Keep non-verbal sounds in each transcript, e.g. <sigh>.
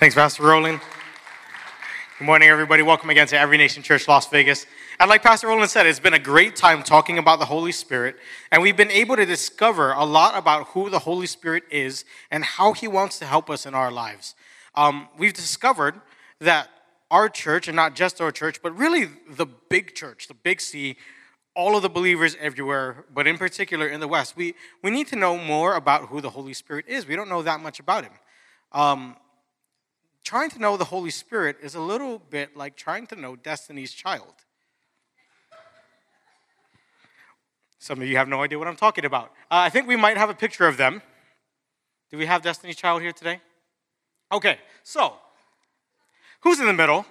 Thanks, Pastor Roland. Good morning, everybody. Welcome again to Every Nation Church Las Vegas. And like Pastor Roland said, it's been a great time talking about the Holy Spirit, and we've been able to discover a lot about who the Holy Spirit is and how He wants to help us in our lives. Um, we've discovered that our church, and not just our church, but really the big church, the big C, all of the believers everywhere, but in particular in the West, we, we need to know more about who the Holy Spirit is. We don't know that much about Him. Um, trying to know the Holy Spirit is a little bit like trying to know Destiny's Child. Some of you have no idea what I'm talking about. Uh, I think we might have a picture of them. Do we have Destiny's Child here today? Okay, so who's in the middle?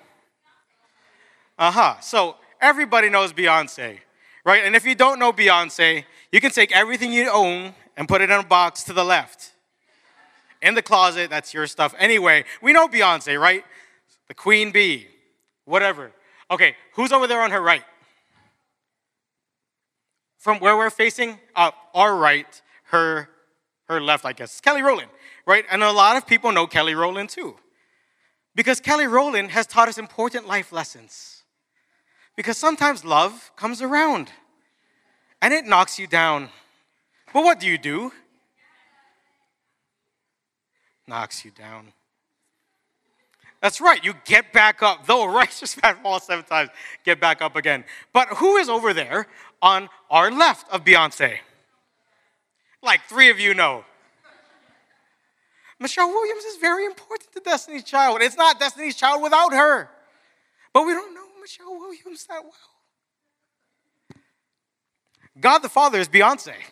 Uh huh. So everybody knows Beyonce, right? And if you don't know Beyonce, you can take everything you own and put it in a box to the left in the closet. That's your stuff. Anyway, we know Beyonce, right? The queen bee, whatever. Okay, who's over there on her right? From where we're facing, uh, our right, her, her left, I guess. Kelly Rowland, right? And a lot of people know Kelly Rowland too. Because Kelly Rowland has taught us important life lessons. Because sometimes love comes around and it knocks you down. But what do you do? Knocks you down. That's right, you get back up. Though righteous <laughs> man falls seven times, get back up again. But who is over there on our left of Beyonce? Like three of you know. Michelle Williams is very important to Destiny's Child. It's not Destiny's Child without her. But we don't know Michelle Williams that well. God the Father is Beyonce. <laughs>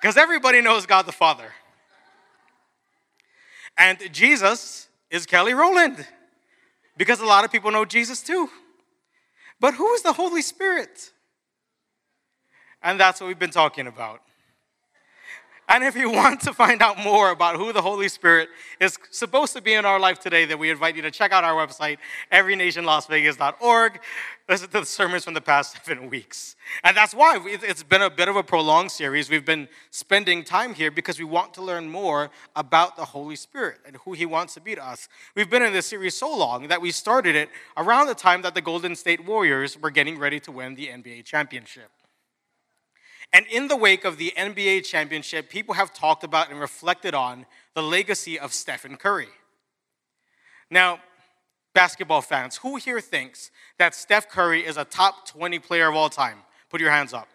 Because everybody knows God the Father. And Jesus is Kelly Rowland because a lot of people know Jesus too. But who is the Holy Spirit? And that's what we've been talking about. And if you want to find out more about who the Holy Spirit is supposed to be in our life today, then we invite you to check out our website, everynationlasvegas.org. Listen to the sermons from the past <laughs> seven weeks. And that's why it's been a bit of a prolonged series. We've been spending time here because we want to learn more about the Holy Spirit and who He wants to be to us. We've been in this series so long that we started it around the time that the Golden State Warriors were getting ready to win the NBA championship. And in the wake of the NBA championship, people have talked about and reflected on the legacy of Stephen Curry. Now, basketball fans, who here thinks that Steph Curry is a top 20 player of all time? Put your hands up.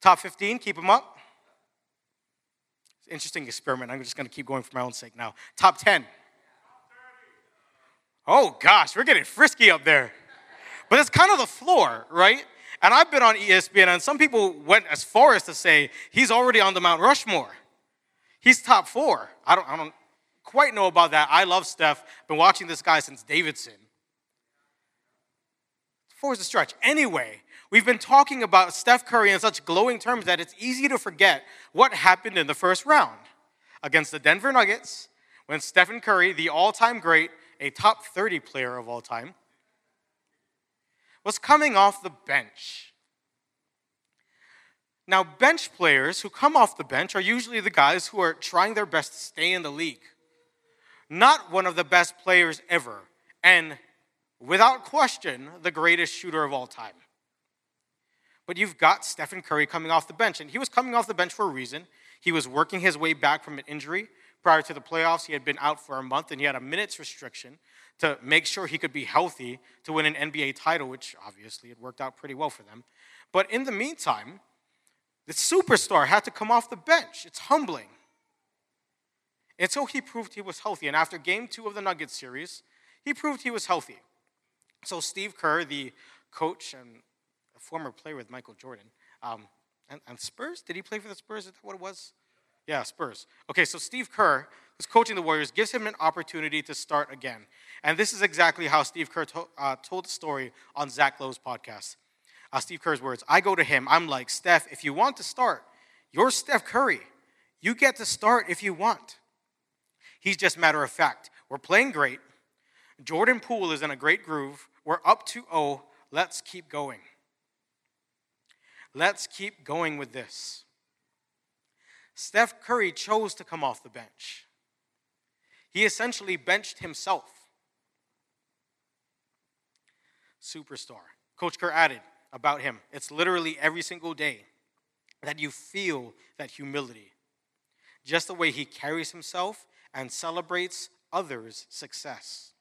Top 15, keep them up. Interesting experiment. I'm just going to keep going for my own sake now. Top 10. Oh gosh, we're getting frisky up there. But it's kind of the floor, right? And I've been on ESPN, and some people went as far as to say he's already on the Mount Rushmore. He's top four. I don't, I don't quite know about that. I love Steph. Been watching this guy since Davidson. Four is a stretch. Anyway, we've been talking about Steph Curry in such glowing terms that it's easy to forget what happened in the first round against the Denver Nuggets when Stephen Curry, the all time great, a top 30 player of all time, was coming off the bench. Now, bench players who come off the bench are usually the guys who are trying their best to stay in the league. Not one of the best players ever, and without question, the greatest shooter of all time. But you've got Stephen Curry coming off the bench, and he was coming off the bench for a reason. He was working his way back from an injury. Prior to the playoffs, he had been out for a month and he had a minutes restriction to make sure he could be healthy to win an NBA title, which obviously it worked out pretty well for them. But in the meantime, the superstar had to come off the bench. It's humbling. Until he proved he was healthy. And after game two of the Nuggets series, he proved he was healthy. So Steve Kerr, the coach and a former player with Michael Jordan, um, and, and Spurs, did he play for the Spurs? Is that what it was? Yeah, Spurs. Okay, so Steve Kerr, who's coaching the Warriors, gives him an opportunity to start again. And this is exactly how Steve Kerr to, uh, told the story on Zach Lowe's podcast. Uh, Steve Kerr's words I go to him, I'm like, Steph, if you want to start, you're Steph Curry. You get to start if you want. He's just matter of fact. We're playing great. Jordan Poole is in a great groove. We're up to O. Let's keep going. Let's keep going with this. Steph Curry chose to come off the bench. He essentially benched himself. Superstar. Coach Kerr added about him it's literally every single day that you feel that humility, just the way he carries himself and celebrates others' success.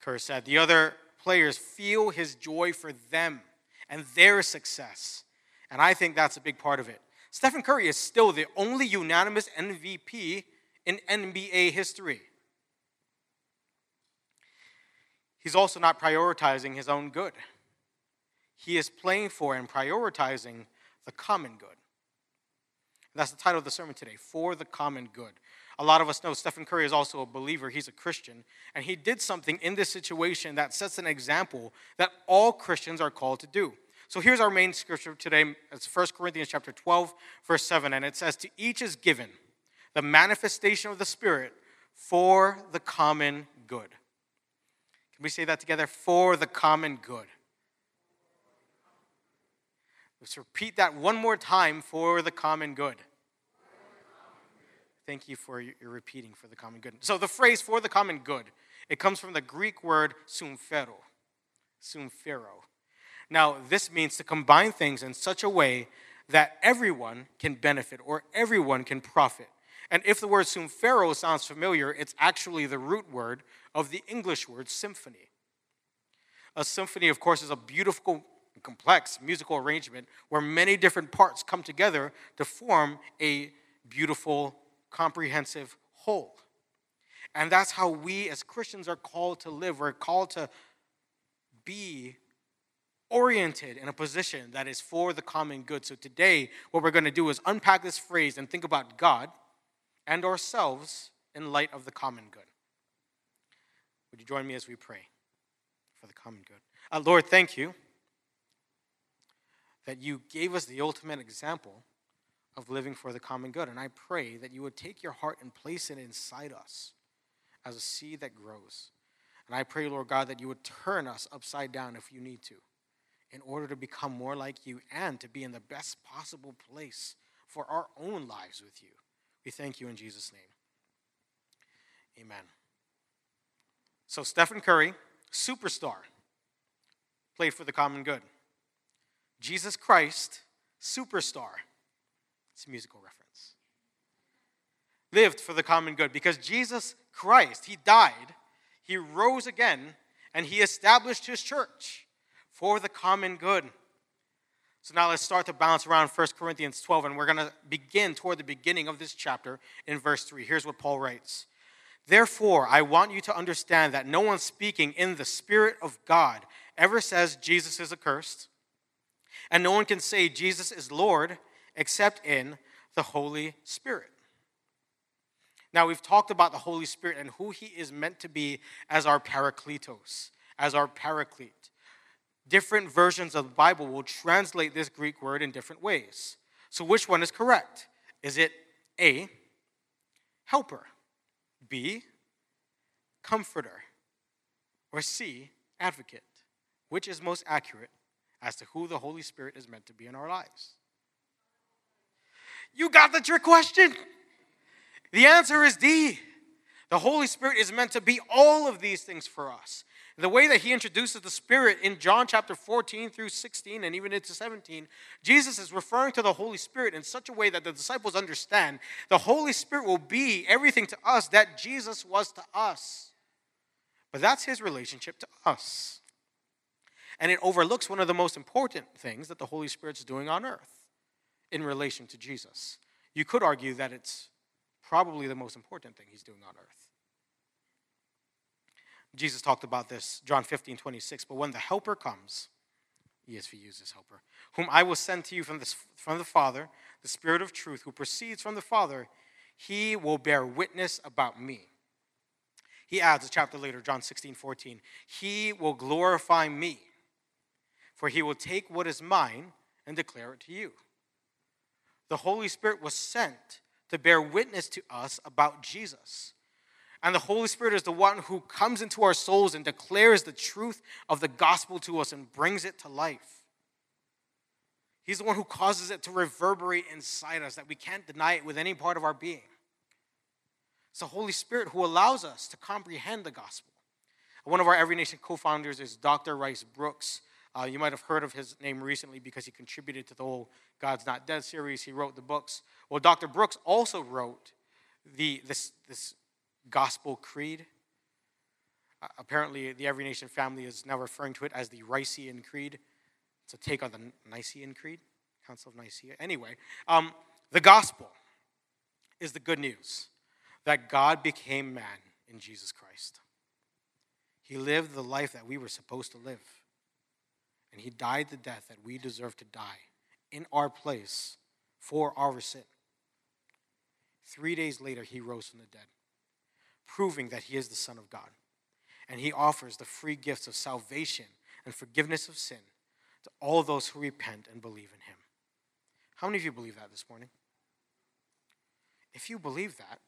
Kerr said the other players feel his joy for them and their success. And I think that's a big part of it. Stephen Curry is still the only unanimous MVP in NBA history. He's also not prioritizing his own good. He is playing for and prioritizing the common good. That's the title of the sermon today For the Common Good. A lot of us know Stephen Curry is also a believer, he's a Christian, and he did something in this situation that sets an example that all Christians are called to do. So here's our main scripture today. It's 1 Corinthians chapter 12, verse 7, and it says, To each is given the manifestation of the Spirit for the common good. Can we say that together? For the common good. Let's repeat that one more time for the common good. Thank you for your repeating for the common good. So the phrase for the common good, it comes from the Greek word sumphero. Sumphero. Now, this means to combine things in such a way that everyone can benefit or everyone can profit. And if the word sumphero sounds familiar, it's actually the root word of the English word symphony. A symphony, of course, is a beautiful, complex musical arrangement where many different parts come together to form a beautiful, comprehensive whole. And that's how we as Christians are called to live. We're called to be oriented in a position that is for the common good. So today, what we're going to do is unpack this phrase and think about God and ourselves in light of the common good. Would you join me as we pray for the common good? Uh, Lord, thank you that you gave us the ultimate example of living for the common good. And I pray that you would take your heart and place it inside us as a seed that grows. And I pray, Lord God, that you would turn us upside down if you need to in order to become more like you and to be in the best possible place for our own lives with you. We thank you in Jesus' name. Amen. So, Stephen Curry, superstar, played for the common good. Jesus Christ, superstar. It's a musical reference. Lived for the common good because Jesus Christ, He died, He rose again, and He established His church for the common good. So now let's start to bounce around 1 Corinthians 12, and we're going to begin toward the beginning of this chapter in verse 3. Here's what Paul writes Therefore, I want you to understand that no one speaking in the Spirit of God ever says Jesus is accursed, and no one can say Jesus is Lord except in the Holy Spirit. Now, we've talked about the Holy Spirit and who he is meant to be as our parakletos, as our paraclete different versions of the Bible will translate this Greek word in different ways. So, which one is correct? Is it A, helper, B, comforter, or C, advocate? Which is most accurate as to who the Holy Spirit is meant to be in our lives? You got the trick question. The answer is D. The Holy Spirit is meant to be all of these things for us. The way that he introduces the Spirit in John chapter 14 through 16 and even into 17, Jesus is referring to the Holy Spirit in such a way that the disciples understand the Holy Spirit will be everything to us that Jesus was to us. But that's his relationship to us. And it overlooks one of the most important things that the Holy Spirit's doing on earth in relation to Jesus. You could argue that it's probably the most important thing he's doing on earth. Jesus talked about this, John 15, 26. But when the Helper comes, ESV uses Helper, whom I will send to you from, this, from the Father, the Spirit of truth, who proceeds from the Father, he will bear witness about me. He adds a chapter later, John 16, 14. He will glorify me, for he will take what is mine and declare it to you. The Holy Spirit was sent to bear witness to us about Jesus. And the Holy Spirit is the one who comes into our souls and declares the truth of the gospel to us and brings it to life. He's the one who causes it to reverberate inside us, that we can't deny it with any part of our being. It's the Holy Spirit who allows us to comprehend the gospel. One of our Every Nation co founders is Dr. Rice Broocks. Uh, you might have heard of his name recently because he contributed to the whole God's Not Dead series. He wrote the books. Well, Dr. Broocks also wrote the, this, this gospel creed. Uh, apparently, the Every Nation family is now referring to it as the Ricean Creed. It's a take on the Nicene Creed, Council of Nicaea. Anyway, um, the gospel is the good news that God became man in Jesus Christ. He lived the life that we were supposed to live. And he died the death that we deserve to die in our place for our sin. Three days later, he rose from the dead, proving that he is the Son of God. And he offers the free gifts of salvation and forgiveness of sin to all those who repent and believe in him. How many of you believe that this morning? If you believe that,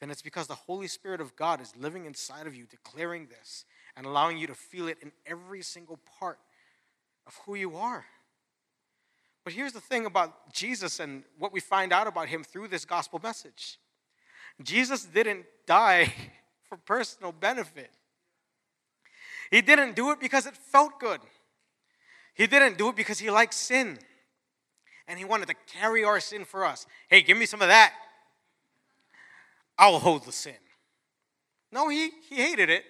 then it's because the Holy Spirit of God is living inside of you, declaring this and allowing you to feel it in every single part of who you are. But here's the thing about Jesus and what we find out about him through this gospel message Jesus didn't die <laughs> for personal benefit, he didn't do it because it felt good, he didn't do it because he liked sin. And he wanted to carry our sin for us. Hey, give me some of that. I'll hold the sin. No, he, he hated it.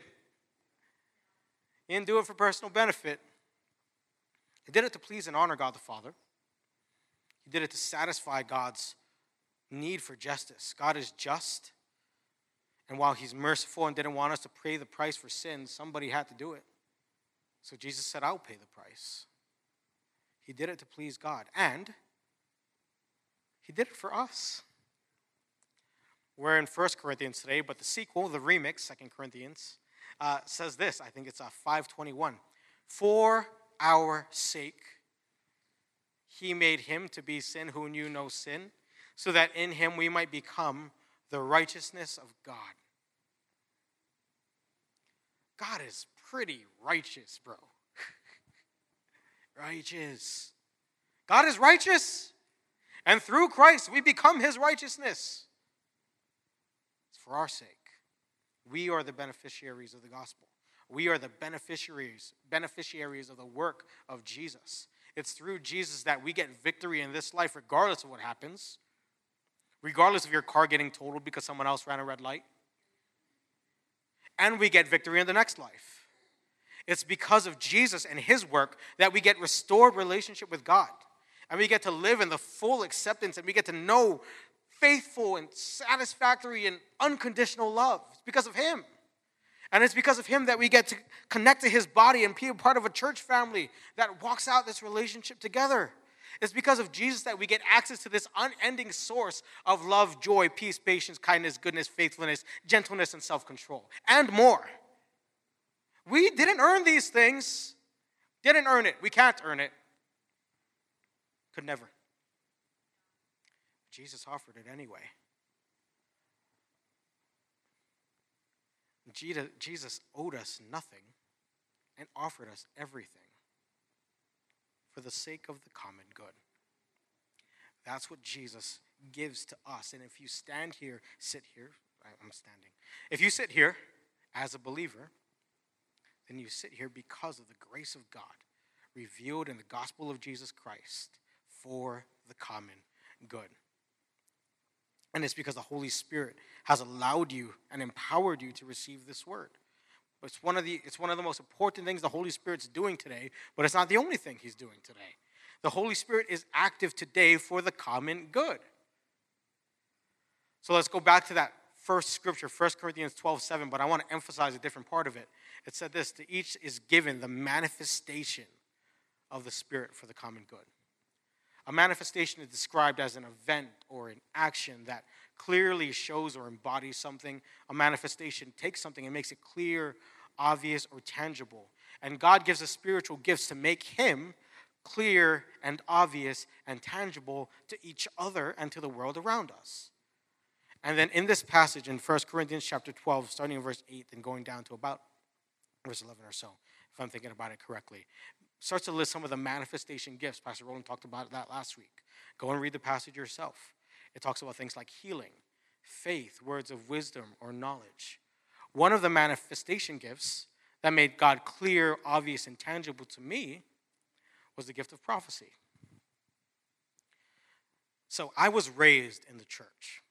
He didn't do it for personal benefit. He did it to please and honor God the Father. He did it to satisfy God's need for justice. God is just. And while He's merciful and didn't want us to pay the price for sin, somebody had to do it. So Jesus said, I'll pay the price. He did it to please God. And He did it for us. We're in 1 Corinthians today, but the sequel, the remix, 2 Corinthians, uh, says this. I think it's uh, 521. For our sake, he made him to be sin who knew no sin, so that in him we might become the righteousness of God. God is pretty righteous, bro. <laughs> righteous. God is righteous. And through Christ, we become his righteousness It's for our sake. We are the beneficiaries of the gospel. We are the beneficiaries, beneficiaries of the work of Jesus. It's through Jesus that we get victory in this life, regardless of what happens, regardless of your car getting totaled because someone else ran a red light. And we get victory in the next life. It's because of Jesus and his work that we get restored relationship with God. And we get to live in the full acceptance and we get to know faithful and satisfactory and unconditional love. It's because of Him. And it's because of Him that we get to connect to His body and be a part of a church family that walks out this relationship together. It's because of Jesus that we get access to this unending source of love, joy, peace, patience, kindness, goodness, faithfulness, gentleness, and self control, and more. We didn't earn these things, didn't earn it. We can't earn it. Could never. Jesus offered it anyway. Jesus owed us nothing and offered us everything for the sake of the common good. That's what Jesus gives to us. And if you stand here, sit here, I'm standing. If you sit here as a believer, then you sit here because of the grace of God revealed in the gospel of Jesus Christ for the common good. And it's because the Holy Spirit has allowed you and empowered you to receive this word. It's one of the, it's one of the most important things the Holy Spirit's doing today, but it's not the only thing He's doing today. The Holy Spirit is active today for the common good. So let's go back to that first scripture, 1 Corinthians 12 7, but I want to emphasize a different part of it. It said this to each is given the manifestation of the Spirit for the common good. A manifestation is described as an event or an action that clearly shows or embodies something. A manifestation takes something and makes it clear, obvious, or tangible. And God gives us spiritual gifts to make Him clear and obvious and tangible to each other and to the world around us. And then in this passage in 1 Corinthians chapter 12, starting in verse 8 and going down to about verse 11 or so, if I'm thinking about it correctly, starts to list some of the manifestation gifts. Pastor Roland talked about that last week. Go and read the passage yourself. It talks about things like healing, faith, words of wisdom, or knowledge. One of the manifestation gifts that made God clear, obvious, and tangible to me was the gift of prophecy. So I was raised in the church.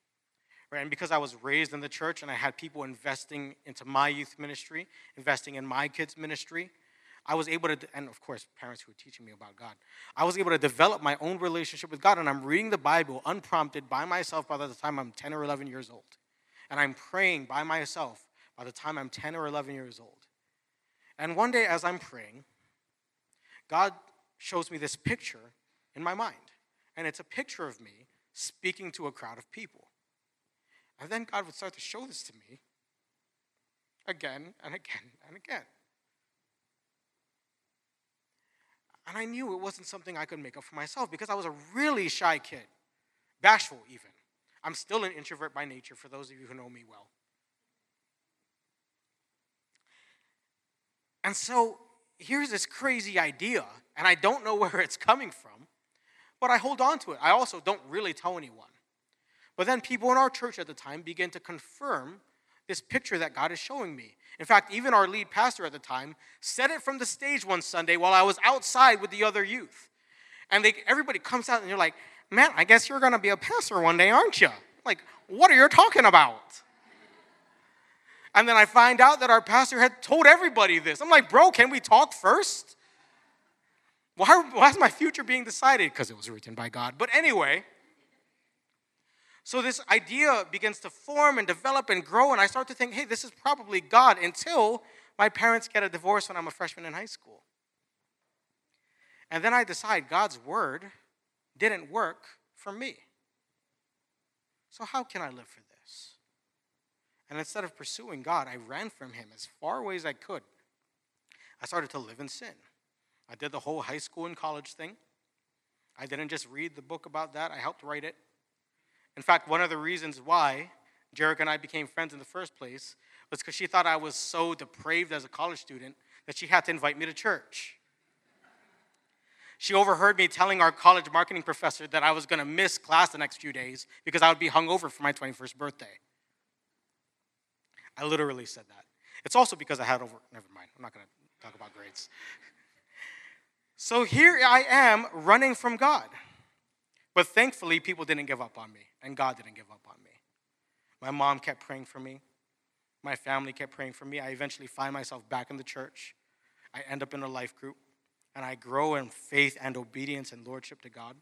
Right? And because I was raised in the church and I had people investing into my youth ministry, investing in my kids' ministry, I was able to, and of course, parents who were teaching me about God, I was able to develop my own relationship with God. And I'm reading the Bible unprompted by myself by the time I'm 10 or 11 years old. And I'm praying by myself by the time I'm 10 or 11 years old. And one day, as I'm praying, God shows me this picture in my mind. And it's a picture of me speaking to a crowd of people. And then God would start to show this to me again and again and again. And I knew it wasn't something I could make up for myself because I was a really shy kid, bashful even. I'm still an introvert by nature, for those of you who know me well. And so here's this crazy idea, and I don't know <laughs> where it's coming from, but I hold on to it. I also don't really tell anyone. But then people in our church at the time began to confirm this picture that God is showing me. In fact, even our lead pastor at the time said it from the stage one Sunday while I was outside with the other youth. And they, everybody comes out and they're like, man, I guess you're going to be a pastor one day, aren't you? Like, what are you talking about? And then I find out that our pastor had told everybody this. I'm like, bro, can we talk first? Why, why is my future being decided? Because it was written by God. But anyway, so this idea begins to form and develop and grow, and I start to think, hey, this is probably God until my parents get a divorce when I'm a freshman in high school. And then I decide God's word didn't work for me. So, how can I live for this? And instead of pursuing God, I ran from Him as far away as I could. I started to live in sin. I did the whole high school and college thing. I didn't just read the book about that, I helped write it. In fact, one of the reasons why Jerica and I became friends in the first place was because she thought I was so depraved as a college student that she had to invite me to church. She overheard me telling our college marketing professor that I was going to miss class the next few days because I would be hungover for my 21st birthday. I literally said that. It's also because I had over, never mind, I'm not going to talk about grades. <laughs> So here I am running from God. But thankfully, people didn't give up on me, and God didn't give up on me. My mom kept praying for me. My family kept praying for me. I eventually find myself back in the church. I end up in a life group, and I grow in faith and obedience and lordship to God.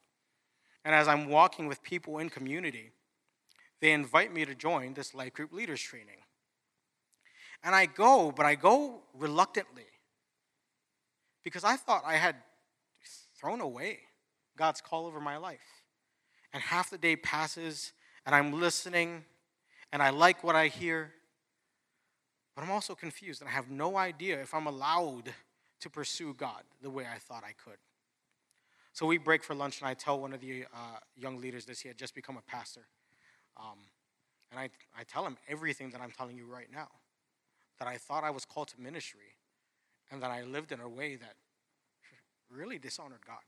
And as I'm walking with people in community, they invite me to join this life group leaders training. And I go, but I go reluctantly because I thought I had thrown away God's call over my life. And half the day passes, and I'm listening, and I like what I hear, but I'm also confused, and I have no idea if I'm allowed to pursue God the way I thought I could. So we break for lunch, and I tell one of the uh, young leaders this he had just become a pastor. Um, and I, I tell him everything that I'm telling you right now that I thought I was called to ministry, and that I lived in a way that really dishonored God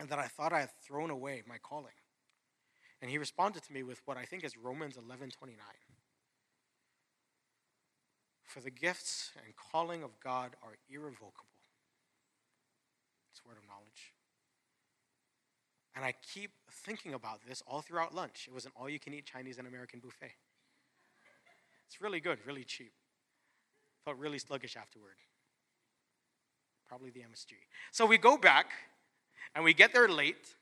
and that I thought I had thrown away my calling. And he responded to me with what I think is Romans 11:29. For the gifts and calling of God are irrevocable. It's word of knowledge. And I keep thinking about this all throughout lunch. It was an all-you-can-eat Chinese and American buffet. It's really good, really cheap. Felt really sluggish afterward. Probably the MSG. So we go back and we get there late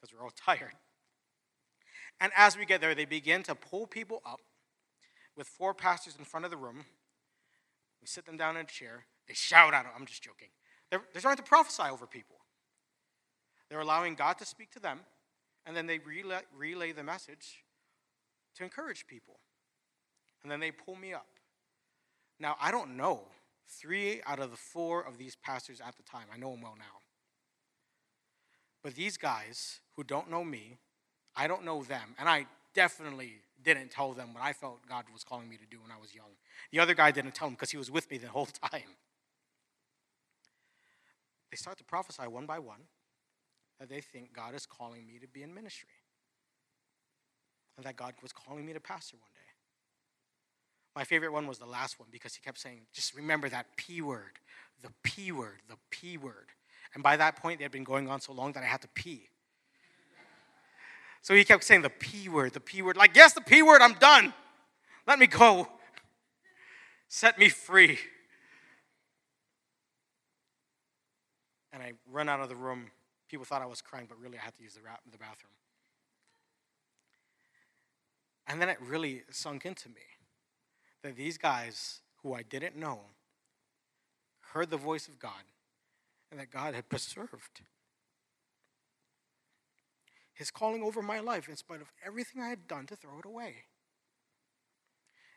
because we're all <laughs> tired. And as we get there, they begin to pull people up with four pastors in front of the room. We sit them down in a chair. They shout at them. I'm just joking. They're, they're starting to prophesy over people. They're allowing God to speak to them, and then they relay, relay the message to encourage people. And then they pull me up. Now, I don't know three out of the four of these pastors at the time. I know them well now. But these guys who don't know me, I don't know them, and I definitely didn't tell them what I felt God was calling me to do when I was young. The other guy didn't tell him because he was with me the whole <laughs> time. they start to prophesy one by one that they think God is calling me to be in ministry and that God was calling me to pastor one day. My favorite one was the last one because he kept saying, just remember that P word, the P word, the P word. And by that point, they had been going on so long that I had to pee. So he kept saying the P word, the P word. Like, yes, the P word, I'm done. Let me go. Set me free. And I run out of the room. People thought I was crying, but really I had to use the, the bathroom. And then it really sunk into me that these guys who I didn't know heard the voice of God and that God had preserved his calling over my life in spite of everything I had done to throw it away.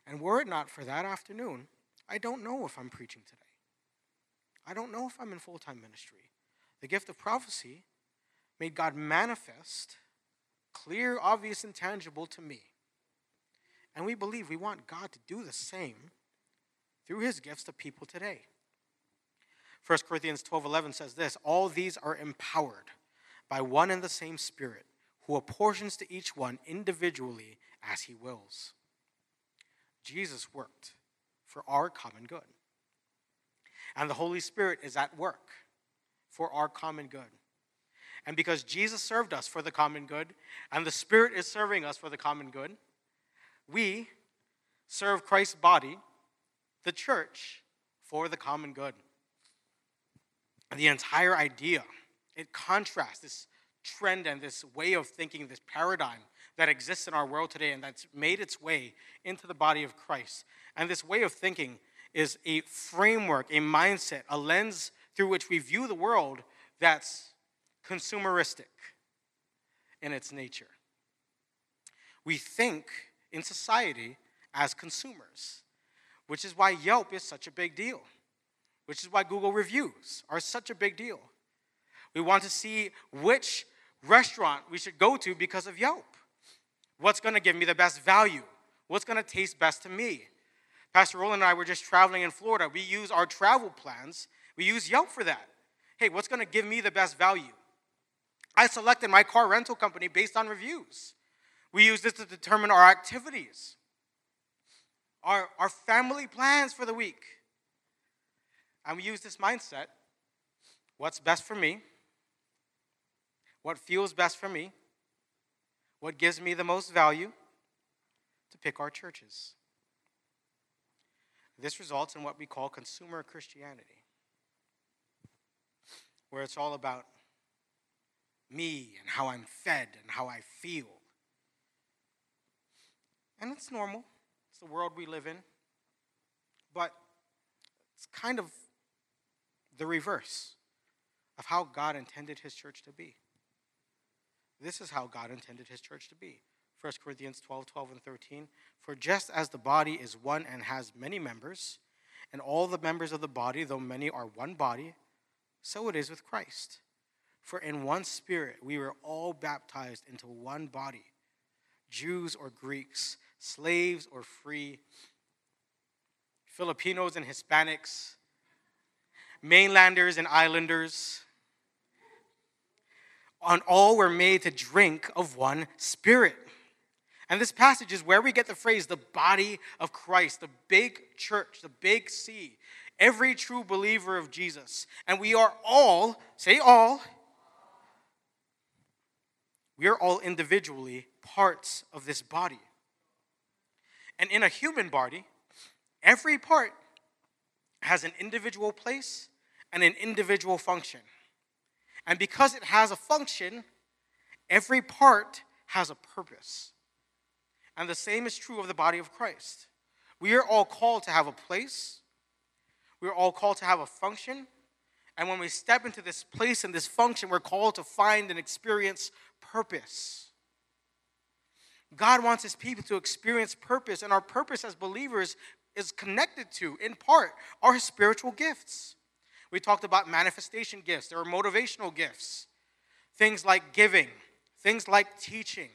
And were it not for that afternoon, I don't know if I'm preaching today. I don't know if I'm in full time ministry. The gift of prophecy made God manifest, clear, obvious, and tangible to me. And we believe we want God to do the same through his gifts to people today. 1 Corinthians 12:11 says this, all these are empowered by one and the same spirit who apportions to each one individually as he wills. Jesus worked for our common good. And the Holy Spirit is at work for our common good. And because Jesus served us for the common good, and the Spirit is serving us for the common good, we serve Christ's body, the church, for the common good. The entire idea, it contrasts this trend and this way of thinking, this paradigm that exists in our world today and that's made its way into the body of Christ. And this way of thinking is a framework, a mindset, a lens through which we view the world that's consumeristic in its nature. We think in society as consumers, which is why Yelp is such a big deal, which is why Google reviews are such a big deal. We want to see which restaurant we should go to because of Yelp. What's going to give me the best value? What's going to taste best to me? Pastor Roland and I were just traveling in Florida. We use our travel plans, we use Yelp for that. Hey, what's going to give me the best value? I selected my car rental company based on reviews. We use this to determine our activities, our, our family plans for the week. And we use this mindset what's best for me, what feels best for me, what gives me the most value, to pick our churches. This results in what we call consumer Christianity, where it's all about me and how I'm fed and how I feel. And it's normal, it's the world we live in. But it's kind of the reverse of how God intended his church to be. This is how God intended his church to be. 1 Corinthians 12, 12, and 13. For just as the body is one and has many members, and all the members of the body, though many, are one body, so it is with Christ. For in one spirit we were all baptized into one body, Jews or Greeks, slaves or free, Filipinos and Hispanics, mainlanders and islanders. On all were made to drink of one spirit. And this passage is where we get the phrase the body of Christ, the big church, the big C, every true believer of Jesus. And we are all, say all, we are all individually parts of this body. And in a human body, every part has an individual place and an individual function. And because it has a function, every part has a purpose. And the same is true of the body of Christ. We are all called to have a place, we are all called to have a function. And when we step into this place and this function, we're called to find and experience purpose. God wants his people to experience purpose, and our purpose as believers is connected to, in part, our spiritual gifts. We talked about manifestation gifts, there are motivational gifts, things like giving, things like teaching.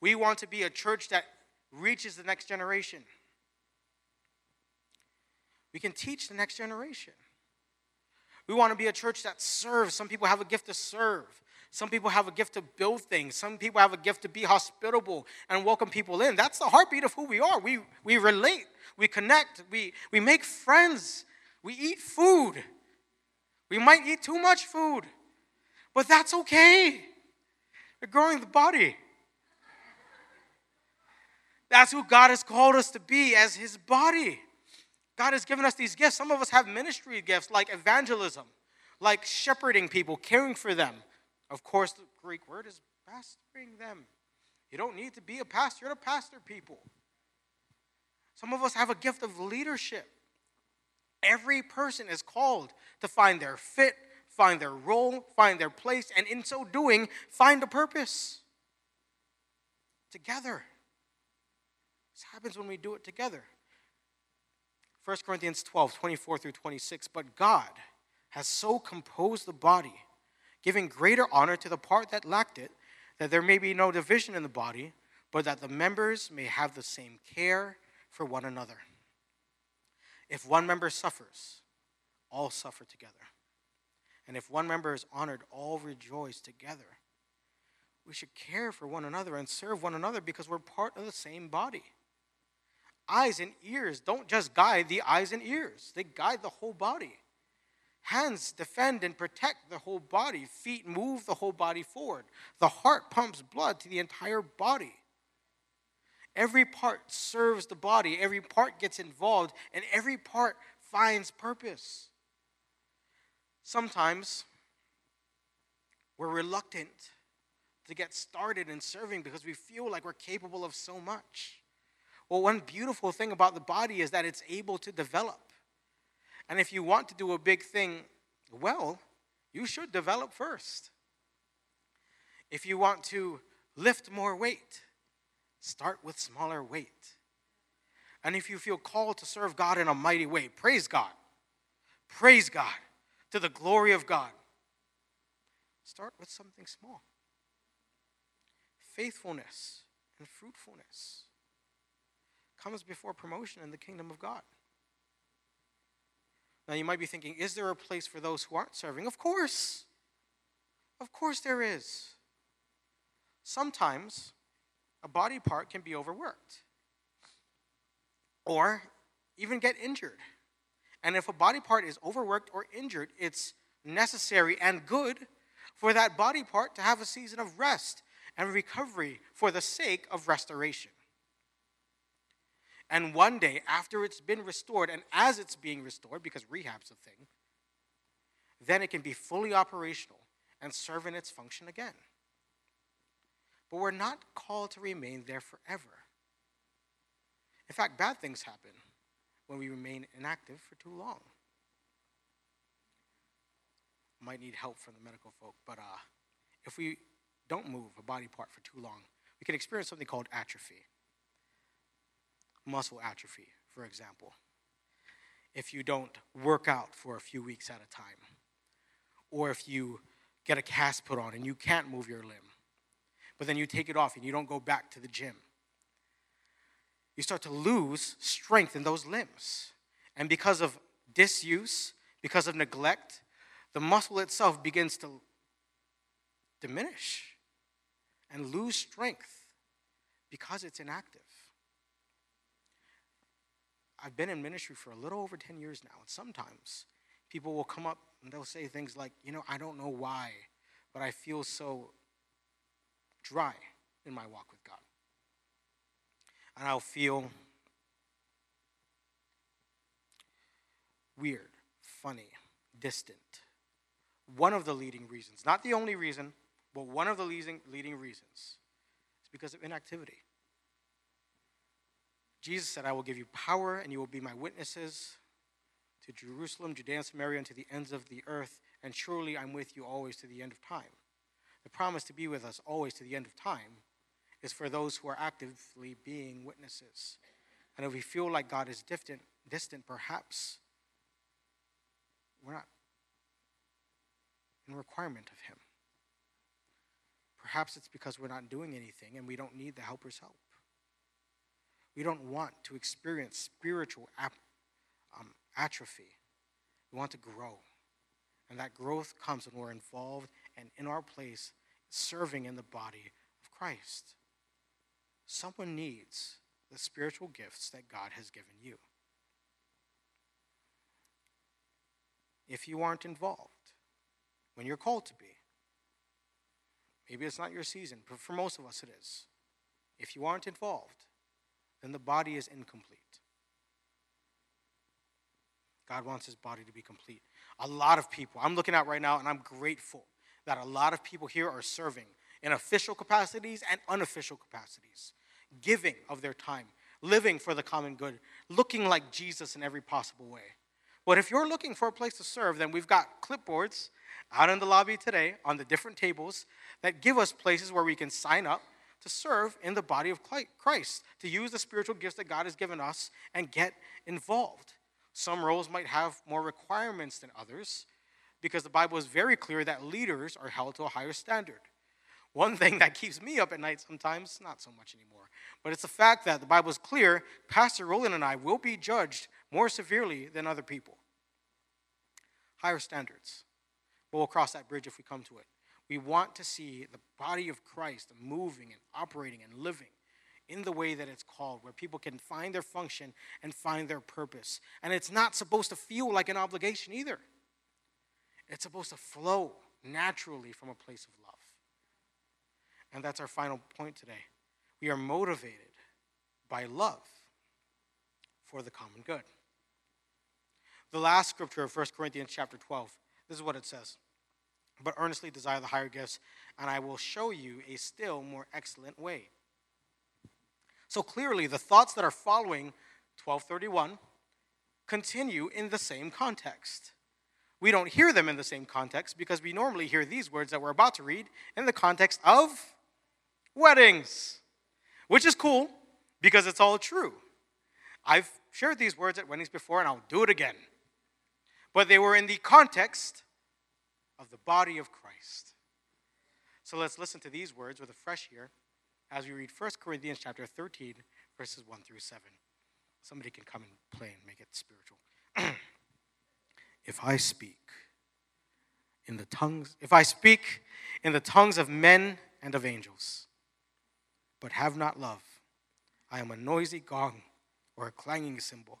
We want to be a church that reaches the next generation. We can teach the next generation. We want to be a church that serves. Some people have a gift to serve. Some people have a gift to build things. Some people have a gift to be hospitable and welcome people in. That's the heartbeat of who we are. We, we relate, we connect, we, we make friends, we eat food. We might eat too much food, but that's okay. We're growing the body. That's who God has called us to be as His body. God has given us these gifts. Some of us have ministry gifts like evangelism, like shepherding people, caring for them. Of course, the Greek word is pastoring them. You don't need to be a pastor, to pastor people. Some of us have a gift of leadership. Every person is called to find their fit, find their role, find their place, and in so doing, find a purpose. Together. This happens when we do it together. 1 Corinthians 12, 24 through 26. But God has so composed the body, giving greater honor to the part that lacked it, that there may be no division in the body, but that the members may have the same care for one another. If one member suffers, all suffer together. And if one member is honored, all rejoice together. We should care for one another and serve one another because we're part of the same body eyes and ears don't just guide the eyes and ears, they guide the whole body. Hands defend and protect the whole body. Feet move the whole body forward. The heart pumps blood to the entire body. Every part serves the body, every part gets involved, and every part finds purpose. Sometimes we're reluctant to get started in serving because we feel like we're capable of so much. Well, one beautiful thing about the body is that it's able to develop. And if you want to do a big thing well, you should develop first. If you want to lift more weight, start with smaller weight. And if you feel called to serve God in a mighty way, praise God. Praise God to the glory of God. Start with something small. Faithfulness and fruitfulness comes before promotion in the kingdom of God. Now, you might be thinking, is there a place for those who aren't serving? Of course. Of course, there is. Sometimes a body part can be overworked or even get injured. And if a body part is overworked or injured, it's necessary and good for that body part to have a season of rest and recovery for the sake of restoration. And one day, after it's been restored, and as it's being restored, because rehab's a thing, then it can be fully operational and serve in its function again. But we're not called to remain there forever. In fact, bad things happen when we remain inactive for too long. Might need help from the medical folk, but uh, if we don't move a body part for too long, we can experience something called atrophy muscle atrophy, for example, if you don't work out for a few weeks at a time, or if you get a cast put on and you can't move your limb, but then you take it off and you don't go back to the gym. You start to lose strength in those limbs. And because of disuse, because of neglect, the muscle itself begins to diminish and lose strength because it's inactive. I've been in ministry for a little over 10 years now, and sometimes people will come up and they'll say things like, you know, I don't know why, but I feel so dry in my walk with God. And I'll feel weird, funny, distant. One of the leading reasons, not the only reason, but one of the leading, leading reasons is because of inactivity. Jesus said, I will give you power and you will be my witnesses to Jerusalem, Judea, and Samaria, and to the ends of the earth, and surely I'm with you always to the end of time. The promise to be with us always to the end of time is for those who are actively being witnesses. And if we feel like God is distant, distant perhaps we're not in requirement of Him. Perhaps it's because we're not doing anything and we don't need the helper's help. We don't want to experience spiritual ap- um, atrophy. We want to grow And that growth comes when we're involved and in our place serving in the body of Christ. Someone needs the spiritual gifts that God has given you. If you aren't involved when you're called to be, maybe it's not your season, but for most of us it is. If you aren't involved, then the body is incomplete. God wants his body to be complete. A lot of people, I'm looking at right now, and I'm grateful that a lot of people here are serving in official capacities and unofficial capacities, giving of their time, living for the common good, looking like Jesus in every possible way. But if you're looking for a place to serve, then we've got clipboards out in the lobby today on the different tables that give us places where we can sign up to serve in the body of Christ, to use the spiritual gifts that God has given us and get involved. Some roles might have more requirements than others because the Bible is very clear that leaders are held to a higher standard. One thing that keeps me up at night sometimes, not so much anymore, but it's the fact that the Bible is clear Pastor Roland and I will be judged more severely than other people. Higher standards. But we'll cross that bridge if we come to it. We want to see the body of Christ moving and operating and living in the way that it's called, where people can find their function and find their purpose. And it's not supposed to feel like an obligation either, it's supposed to flow naturally from a place of love. And that's our final point today. We are motivated by love for the common good. The last scripture of 1 Corinthians chapter 12, this is what it says. But earnestly desire the higher gifts, and I will show you a still more excellent way. So clearly, the thoughts that are following 1231 continue in the same context. We don't hear them in the same context because we normally hear these words that we're about to read in the context of weddings, which is cool because it's all true. I've shared these words at weddings before and I'll do it again. But they were in the context of the body of Christ. So let's listen to these words with a fresh ear as we read 1 Corinthians chapter 13, verses 1 through 7. Somebody can come and play and make it spiritual. <clears throat> if I speak in the tongues, if I speak in the tongues of men and of angels, but have not love, I am a noisy gong or a clanging cymbal.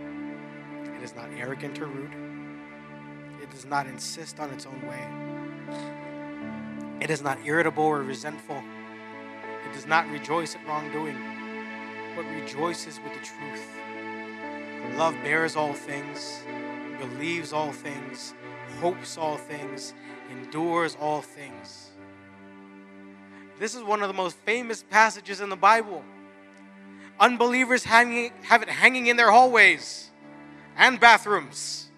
It is not arrogant or rude. It does not insist on its own way. It is not irritable or resentful. It does not rejoice at wrongdoing, but rejoices with the truth. Love bears all things, believes all things, hopes all things, endures all things. This is one of the most famous passages in the Bible. Unbelievers hanging, have it hanging in their hallways and bathrooms.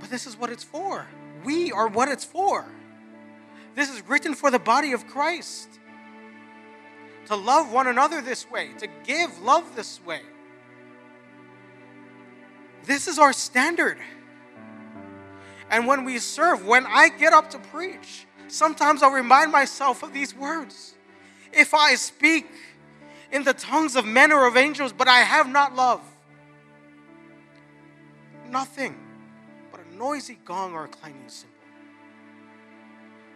But this is what it's for. We are what it's for. This is written for the body of Christ. To love one another this way, to give love this way. This is our standard. And when we serve, when I get up to preach, sometimes I'll remind myself of these words. If I speak in the tongues of men or of angels, but I have not love, nothing but a noisy gong or a clanging cymbal.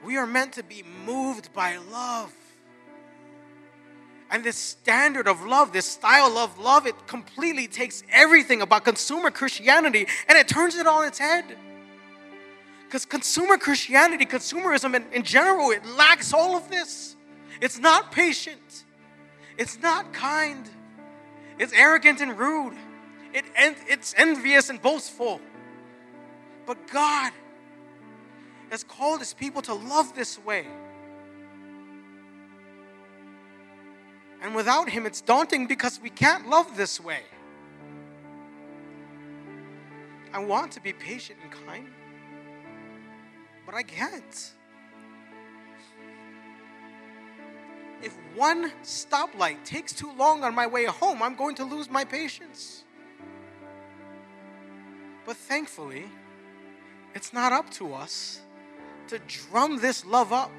We are meant to be moved by love. And this standard of love, this style of love, it completely takes everything about consumer Christianity and it turns it on its head. Because consumer Christianity, consumerism in, in general, it lacks all of this. It's not patient, it's not kind, it's arrogant and rude, it, it's envious and boastful. But God, has called his people to love this way. And without him, it's daunting because we can't love this way. I want to be patient and kind, but I can't. If one stoplight takes too long on my way home, I'm going to lose my patience. But thankfully, it's not up to us to drum this love up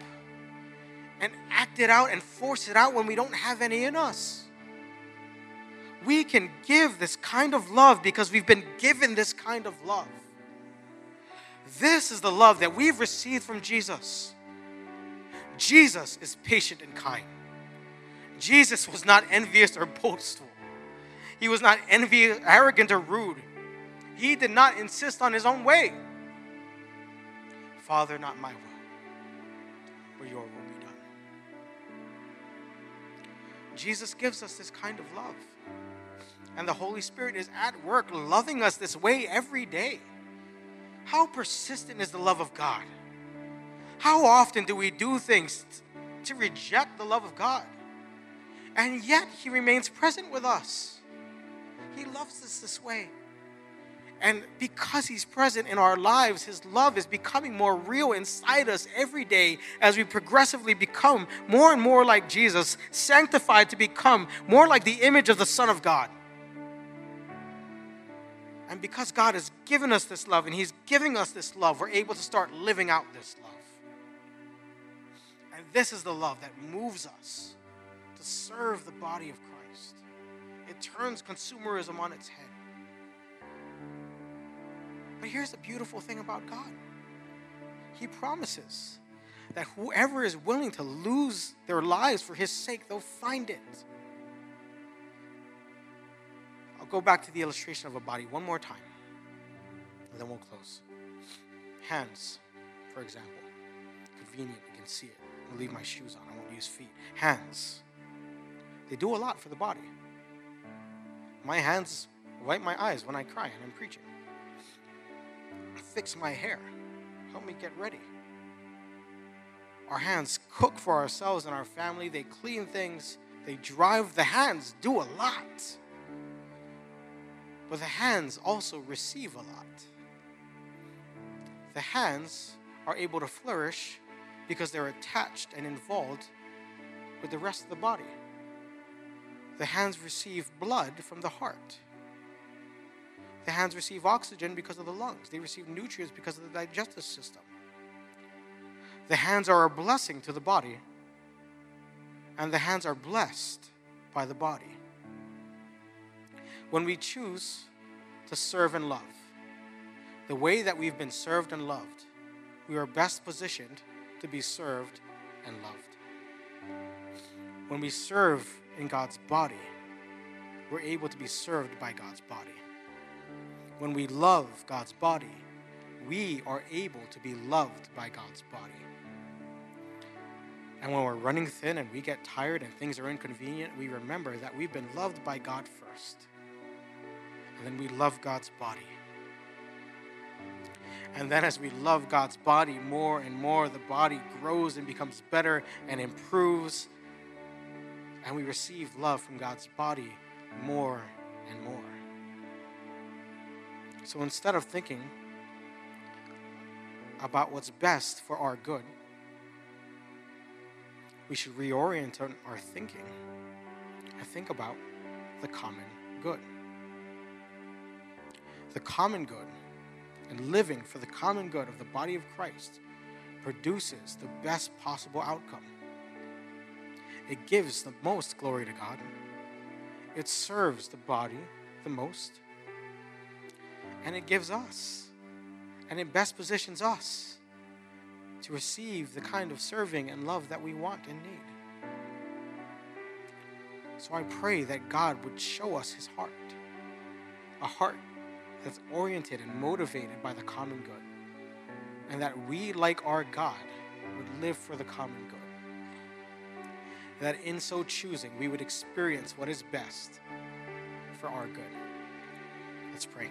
and act it out and force it out when we don't have any in us. We can give this kind of love because we've been given this kind of love. This is the love that we've received from Jesus. Jesus is patient and kind. Jesus was not envious or boastful. He was not envious, arrogant, or rude. He did not insist on his own way. Father, not my will, but your will be done. Jesus gives us this kind of love. And the Holy Spirit is at work loving us this way every day. How persistent is the love of God? How often do we do things to reject the love of God? And yet, He remains present with us. He loves us this way. And because He's present in our lives, His love is becoming more real inside us every day as we progressively become more and more like Jesus, sanctified to become more like the image of the Son of God. And because God has given us this love and He's giving us this love, we're able to start living out this love. This is the love that moves us to serve the body of Christ. It turns consumerism on its head. But here's the beautiful thing about God He promises that whoever is willing to lose their lives for His sake, they'll find it. I'll go back to the illustration of a body one more time, and then we'll close. Hands, for example. Convenient, you can see it. I'll leave my shoes on, I won't use feet. Hands. They do a lot for the body. My hands wipe my eyes when I cry and I'm preaching. Fix my hair. Help me get ready. Our hands cook for ourselves and our family. They clean things. They drive. The hands do a lot. But the hands also receive a lot. The hands are able to flourish because they're attached and involved with the rest of the body. The hands receive blood from the heart. The hands receive oxygen because of the lungs. They receive nutrients because of the digestive system. The hands are a blessing to the body, and the hands are blessed by the body. When we choose to serve and love, the way that we've been served and loved, we are best positioned to be served and loved. When we serve in God's body, we're able to be served by God's body. When we love God's body, we are able to be loved by God's body. And when we're running thin and we get tired and things are inconvenient, we remember that we've been loved by God first. And then we love God's body. And then, as we love God's body more and more, the body grows and becomes better and improves and we receive love from God's body more and more. So instead of thinking about what's best for our good, we should reorient our thinking and think about the common good. The common good and living for the common good of the body of Christ produces the best possible outcome it gives the most glory to God. It serves the body the most. And it gives us, and it best positions us to receive the kind of serving and love that we want and need. So I pray that God would show us his heart, a heart that's oriented and motivated by the common good, and that we, like our God, would live for the common good that in so choosing, we would experience what is best for our good. Let's pray.